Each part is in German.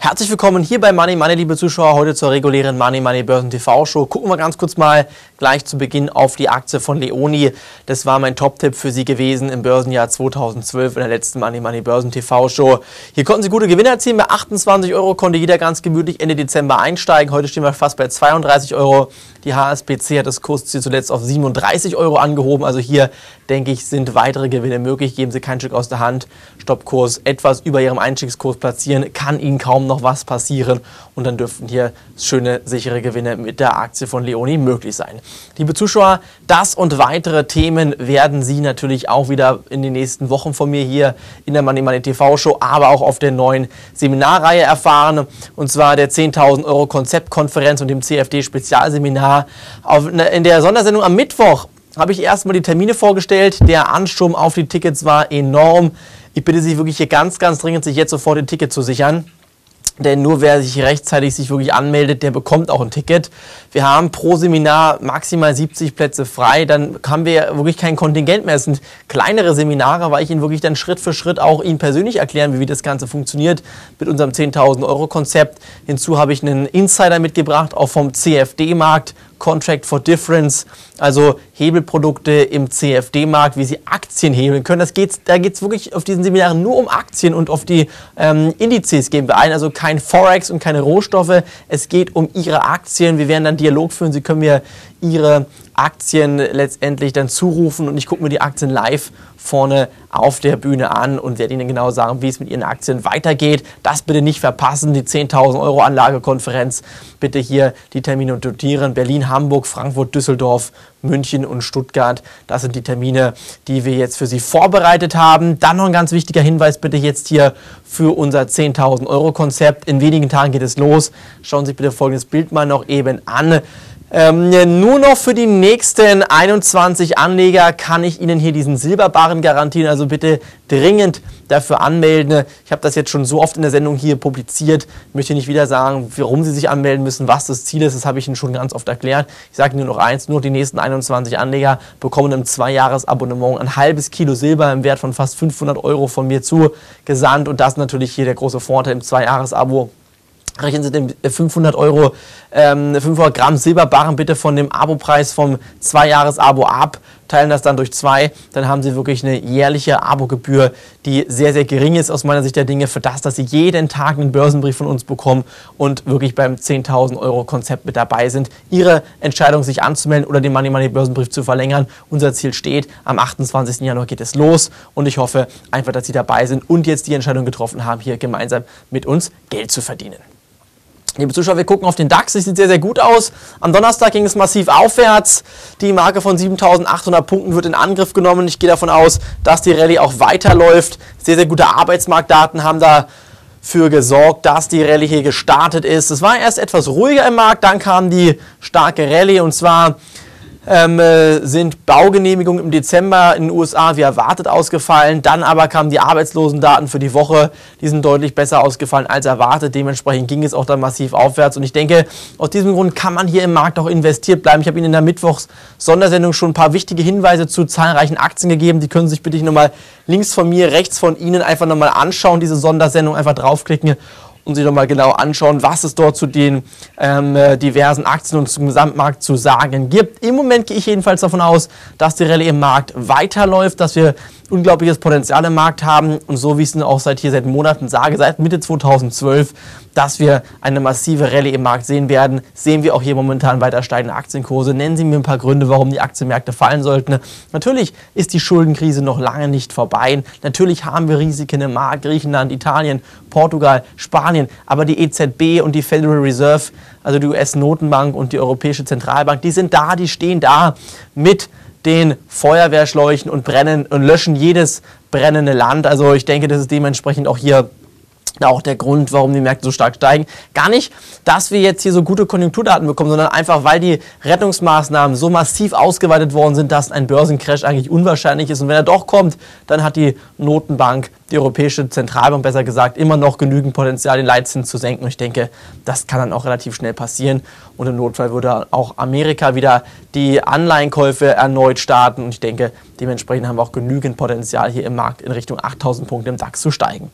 Herzlich willkommen hier bei Money Money, liebe Zuschauer, heute zur regulären Money Money Börsen TV Show. Gucken wir ganz kurz mal gleich zu Beginn auf die Aktie von Leoni. Das war mein Top-Tipp für Sie gewesen im Börsenjahr 2012 in der letzten Money Money Börsen TV Show. Hier konnten Sie gute Gewinne erzielen. Bei 28 Euro konnte jeder ganz gemütlich Ende Dezember einsteigen. Heute stehen wir fast bei 32 Euro. Die HSBC hat das Kursziel zuletzt auf 37 Euro angehoben. Also hier, denke ich, sind weitere Gewinne möglich. Geben Sie kein Stück aus der Hand. Stoppkurs etwas über Ihrem Einstiegskurs platzieren. Kann Ihnen kaum noch was passieren. Und dann dürften hier schöne, sichere Gewinne mit der Aktie von Leoni möglich sein. Liebe Zuschauer, das und weitere Themen werden Sie natürlich auch wieder in den nächsten Wochen von mir hier in der Money Money TV Show, aber auch auf der neuen Seminarreihe erfahren. Und zwar der 10.000 Euro Konzeptkonferenz und dem CFD Spezialseminar auf, in der Sondersendung am Mittwoch habe ich erstmal die Termine vorgestellt. Der Ansturm auf die Tickets war enorm. Ich bitte Sie wirklich hier ganz, ganz dringend, sich jetzt sofort ein Ticket zu sichern. Denn nur wer sich rechtzeitig sich wirklich anmeldet, der bekommt auch ein Ticket. Wir haben pro Seminar maximal 70 Plätze frei. Dann haben wir wirklich kein Kontingent mehr. Es sind kleinere Seminare, weil ich Ihnen wirklich dann Schritt für Schritt auch Ihnen persönlich erklären, wie das Ganze funktioniert mit unserem 10.000 Euro Konzept. Hinzu habe ich einen Insider mitgebracht, auch vom CFD-Markt Contract for Difference, also Hebelprodukte im CFD-Markt, wie Sie Aktien hebeln können. Das geht's, da geht es wirklich auf diesen Seminaren nur um Aktien und auf die ähm, Indizes gehen wir ein, also kein Forex und keine Rohstoffe. Es geht um Ihre Aktien. Wir werden dann Dialog führen. Sie können mir Ihre Aktien letztendlich dann zurufen und ich gucke mir die Aktien live vorne auf der Bühne an und werde Ihnen genau sagen, wie es mit Ihren Aktien weitergeht. Das bitte nicht verpassen, die 10.000 Euro Anlagekonferenz. Bitte hier die Termine notieren. Berlin, Hamburg, Frankfurt, Düsseldorf, München und Stuttgart. Das sind die Termine, die wir jetzt für Sie vorbereitet haben. Dann noch ein ganz wichtiger Hinweis bitte jetzt hier für unser 10.000 Euro Konzept. In wenigen Tagen geht es los. Schauen Sie sich bitte folgendes Bild mal noch eben an. Ähm, nur noch für die nächsten 21 Anleger kann ich Ihnen hier diesen Silberbarren garantieren. Also bitte dringend dafür anmelden. Ich habe das jetzt schon so oft in der Sendung hier publiziert. Ich möchte nicht wieder sagen, warum Sie sich anmelden müssen, was das Ziel ist. Das habe ich Ihnen schon ganz oft erklärt. Ich sage nur noch eins, nur die nächsten 21 Anleger bekommen im Zweijahresabonnement ein halbes Kilo Silber im Wert von fast 500 Euro von mir zugesandt. Und das ist natürlich hier der große Vorteil im Zweijahresabo rechnen Sie den 500 Euro, ähm, 500 Gramm Silberbarren bitte von dem Abo-Preis vom Zwei-Jahres-Abo ab, teilen das dann durch zwei, dann haben Sie wirklich eine jährliche Abo-Gebühr, die sehr, sehr gering ist aus meiner Sicht der Dinge für das, dass Sie jeden Tag einen Börsenbrief von uns bekommen und wirklich beim 10.000 Euro Konzept mit dabei sind. Ihre Entscheidung, sich anzumelden oder den Money Money Börsenbrief zu verlängern. Unser Ziel steht, am 28. Januar geht es los und ich hoffe einfach, dass Sie dabei sind und jetzt die Entscheidung getroffen haben, hier gemeinsam mit uns Geld zu verdienen. Liebe Zuschauer, wir gucken auf den DAX. Es sieht sehr, sehr gut aus. Am Donnerstag ging es massiv aufwärts. Die Marke von 7800 Punkten wird in Angriff genommen. Ich gehe davon aus, dass die Rallye auch weiterläuft. Sehr, sehr gute Arbeitsmarktdaten haben dafür gesorgt, dass die Rallye hier gestartet ist. Es war erst etwas ruhiger im Markt, dann kam die starke Rallye und zwar ähm, äh, sind Baugenehmigungen im Dezember in den USA wie erwartet ausgefallen. Dann aber kamen die Arbeitslosendaten für die Woche. Die sind deutlich besser ausgefallen als erwartet. Dementsprechend ging es auch dann massiv aufwärts. Und ich denke, aus diesem Grund kann man hier im Markt auch investiert bleiben. Ich habe Ihnen in der Mittwochs-Sondersendung schon ein paar wichtige Hinweise zu zahlreichen Aktien gegeben. Die können Sie sich bitte nochmal links von mir, rechts von Ihnen einfach nochmal anschauen. Diese Sondersendung einfach draufklicken und sich nochmal genau anschauen, was es dort zu den ähm, äh, diversen Aktien und zum Gesamtmarkt zu sagen gibt. Im Moment gehe ich jedenfalls davon aus, dass die Rallye im Markt weiterläuft, dass wir unglaubliches Potenzial im Markt haben und so wie ich es auch seit hier seit Monaten sage, seit Mitte 2012, dass wir eine massive Rallye im Markt sehen werden, sehen wir auch hier momentan weiter steigende Aktienkurse. Nennen Sie mir ein paar Gründe, warum die Aktienmärkte fallen sollten. Natürlich ist die Schuldenkrise noch lange nicht vorbei. Natürlich haben wir Risiken im Markt, Griechenland, Italien, Portugal, Spanien, aber die EZB und die Federal Reserve, also die US-Notenbank und die Europäische Zentralbank, die sind da, die stehen da mit den Feuerwehrschläuchen und brennen und löschen jedes brennende Land. Also ich denke, das ist dementsprechend auch hier auch der Grund, warum die Märkte so stark steigen. Gar nicht, dass wir jetzt hier so gute Konjunkturdaten bekommen, sondern einfach, weil die Rettungsmaßnahmen so massiv ausgeweitet worden sind, dass ein Börsencrash eigentlich unwahrscheinlich ist. Und wenn er doch kommt, dann hat die Notenbank die Europäische Zentralbank besser gesagt immer noch genügend Potenzial, den Leitzins zu senken. Und ich denke, das kann dann auch relativ schnell passieren. Und im Notfall würde auch Amerika wieder die Anleihenkäufe erneut starten. Und ich denke, dementsprechend haben wir auch genügend Potenzial hier im Markt in Richtung 8000 Punkte im DAX zu steigen.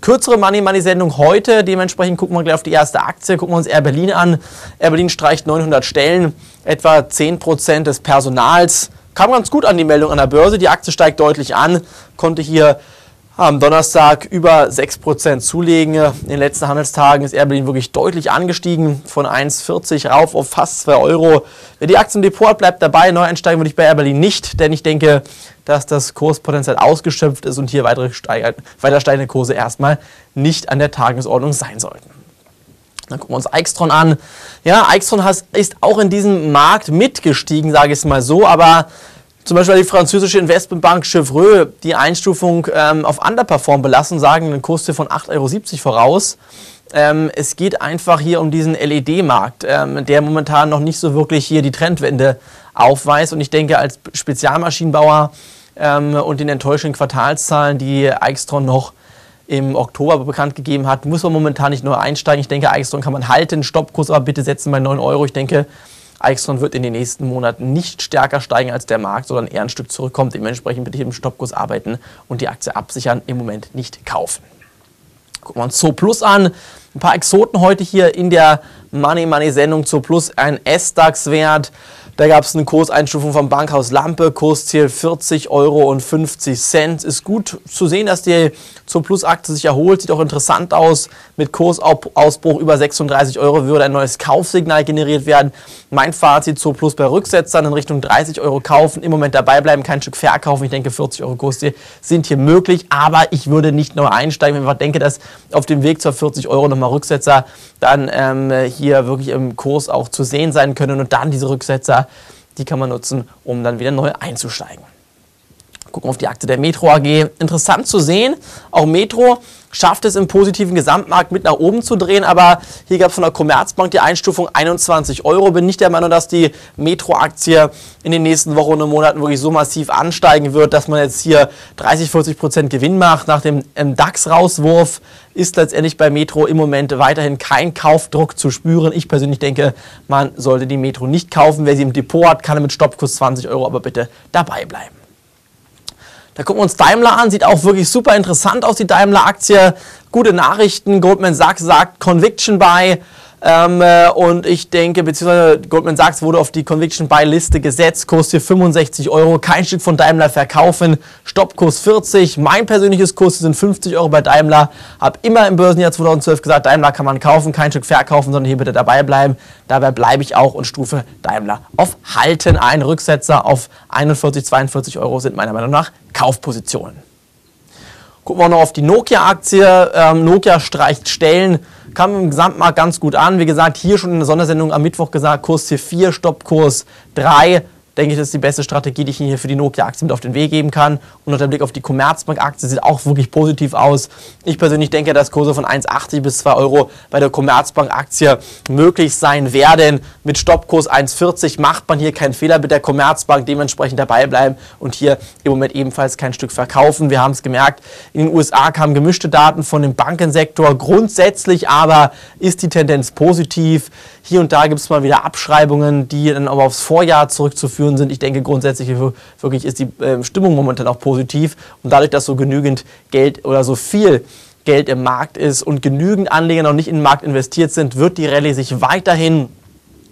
Kürzere Money Money Sendung heute. Dementsprechend gucken wir gleich auf die erste Aktie, gucken wir uns Air Berlin an. Air Berlin streicht 900 Stellen, etwa 10% des Personals. Kam ganz gut an die Meldung an der Börse. Die Aktie steigt deutlich an, konnte hier am Donnerstag über 6% zulegen. In den letzten Handelstagen ist Air Berlin wirklich deutlich angestiegen, von 1,40 rauf auf fast 2 Euro. Wer die Aktie im Depot hat, bleibt dabei. Neu einsteigen würde ich bei Air Berlin nicht, denn ich denke, dass das Kurspotenzial ausgeschöpft ist und hier weitere weiter steigende Kurse erstmal nicht an der Tagesordnung sein sollten. Dann gucken wir uns Eichstron an. Ja, Eichstron ist auch in diesem Markt mitgestiegen, sage ich es mal so, aber zum Beispiel die französische Investmentbank Chevreux die Einstufung ähm, auf Underperform belassen, sagen einen Kurs von 8,70 Euro voraus. Ähm, es geht einfach hier um diesen LED-Markt, ähm, der momentan noch nicht so wirklich hier die Trendwende aufweist. Und ich denke, als Spezialmaschinenbauer ähm, und den enttäuschenden Quartalszahlen, die Eichstron noch im Oktober bekannt gegeben hat, muss man momentan nicht nur einsteigen. Ich denke, Eichstron kann man halten, Stoppkurs aber bitte setzen bei 9 Euro. Ich denke, Eichstron wird in den nächsten Monaten nicht stärker steigen als der Markt, sondern eher ein Stück zurückkommt. Dementsprechend bitte hier im Stoppkurs arbeiten und die Aktie absichern, im Moment nicht kaufen. Gucken wir uns Zo Plus an. Ein paar Exoten heute hier in der Money Money Sendung Zo Plus. Ein S-DAX-Wert da gab es eine Kurseinstufung vom Bankhaus Lampe, Kursziel 40,50 Euro. Ist gut zu sehen, dass die zur Plus-Aktie sich erholt. Sieht auch interessant aus. Mit Kursausbruch über 36 Euro würde ein neues Kaufsignal generiert werden. Mein Fazit zur Plus bei Rücksetzern in Richtung 30 Euro kaufen. Im Moment dabei bleiben, kein Stück verkaufen. Ich denke, 40 Euro Kursziel sind hier möglich. Aber ich würde nicht neu einsteigen. Ich denke, dass auf dem Weg zur 40 Euro nochmal Rücksetzer dann ähm, hier wirklich im Kurs auch zu sehen sein können und dann diese Rücksetzer die kann man nutzen, um dann wieder neu einzusteigen. Gucken auf die Akte der Metro AG. Interessant zu sehen, auch Metro schafft es im positiven Gesamtmarkt mit nach oben zu drehen, aber hier gab es von der Commerzbank die Einstufung 21 Euro. Bin nicht der Meinung, dass die Metro-Aktie in den nächsten Wochen und Monaten wirklich so massiv ansteigen wird, dass man jetzt hier 30, 40 Prozent Gewinn macht. Nach dem DAX-Rauswurf ist letztendlich bei Metro im Moment weiterhin kein Kaufdruck zu spüren. Ich persönlich denke, man sollte die Metro nicht kaufen. Wer sie im Depot hat, kann mit Stoppkurs 20 Euro aber bitte dabei bleiben. Da gucken wir uns Daimler an, sieht auch wirklich super interessant aus, die Daimler-Aktie. Gute Nachrichten, Goldman Sachs sagt Conviction Buy. Ähm, äh, und ich denke, beziehungsweise Goldman Sachs wurde auf die Conviction Buy Liste gesetzt, Kurs hier 65 Euro, kein Stück von Daimler verkaufen, Stoppkurs 40, mein persönliches Kurs sind 50 Euro bei Daimler, habe immer im Börsenjahr 2012 gesagt, Daimler kann man kaufen, kein Stück verkaufen, sondern hier bitte dabei bleiben, dabei bleibe ich auch und stufe Daimler auf Halten ein, Rücksetzer auf 41, 42 Euro sind meiner Meinung nach Kaufpositionen. Gucken wir noch auf die Nokia-Aktie. Ähm, Nokia streicht Stellen, kam im Gesamtmarkt ganz gut an. Wie gesagt, hier schon in der Sondersendung am Mittwoch gesagt, Kurs C4, Stoppkurs 3 denke ich, das ist die beste Strategie, die ich Ihnen hier für die Nokia-Aktie mit auf den Weg geben kann. Und unter Blick auf die Commerzbank-Aktie sieht auch wirklich positiv aus. Ich persönlich denke, dass Kurse von 1,80 bis 2 Euro bei der Commerzbank-Aktie möglich sein werden. Mit Stoppkurs 1,40 macht man hier keinen Fehler mit der Commerzbank, dementsprechend dabei bleiben und hier im Moment ebenfalls kein Stück verkaufen. Wir haben es gemerkt, in den USA kamen gemischte Daten von dem Bankensektor. Grundsätzlich aber ist die Tendenz positiv. Hier und da gibt es mal wieder Abschreibungen, die dann aber aufs Vorjahr zurückzuführen sind. Ich denke grundsätzlich wirklich ist die ähm, Stimmung momentan auch positiv. Und dadurch, dass so genügend Geld oder so viel Geld im Markt ist und genügend Anleger noch nicht in den Markt investiert sind, wird die Rallye sich weiterhin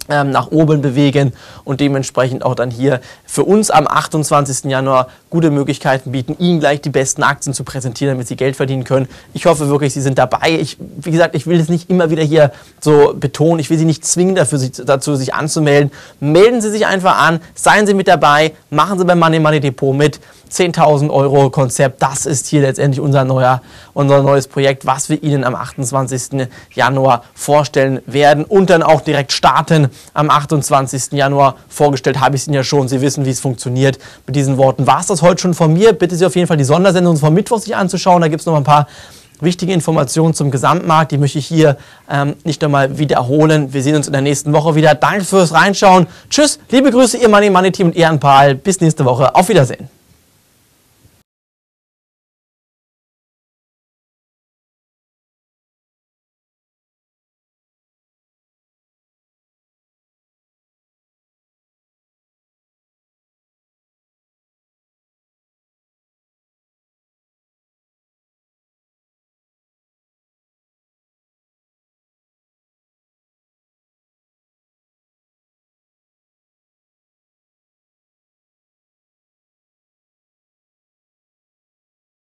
nach oben bewegen und dementsprechend auch dann hier für uns am 28. Januar gute Möglichkeiten bieten, Ihnen gleich die besten Aktien zu präsentieren, damit Sie Geld verdienen können. Ich hoffe wirklich, Sie sind dabei. Ich, wie gesagt, ich will es nicht immer wieder hier so betonen. Ich will Sie nicht zwingen, dafür, dazu sich anzumelden. Melden Sie sich einfach an, seien Sie mit dabei, machen Sie beim Money Money Depot mit. 10.000 Euro Konzept, das ist hier letztendlich unser, neuer, unser neues Projekt, was wir Ihnen am 28. Januar vorstellen werden und dann auch direkt starten. Am 28. Januar vorgestellt habe ich es Ihnen ja schon. Sie wissen, wie es funktioniert. Mit diesen Worten war es das heute schon von mir. Bitte Sie auf jeden Fall die Sondersendung vom Mittwoch sich anzuschauen. Da gibt es noch ein paar wichtige Informationen zum Gesamtmarkt. Die möchte ich hier ähm, nicht einmal wiederholen. Wir sehen uns in der nächsten Woche wieder. Danke fürs Reinschauen. Tschüss, liebe Grüße, Ihr Money Money Team und Ihr Paul. Bis nächste Woche. Auf Wiedersehen.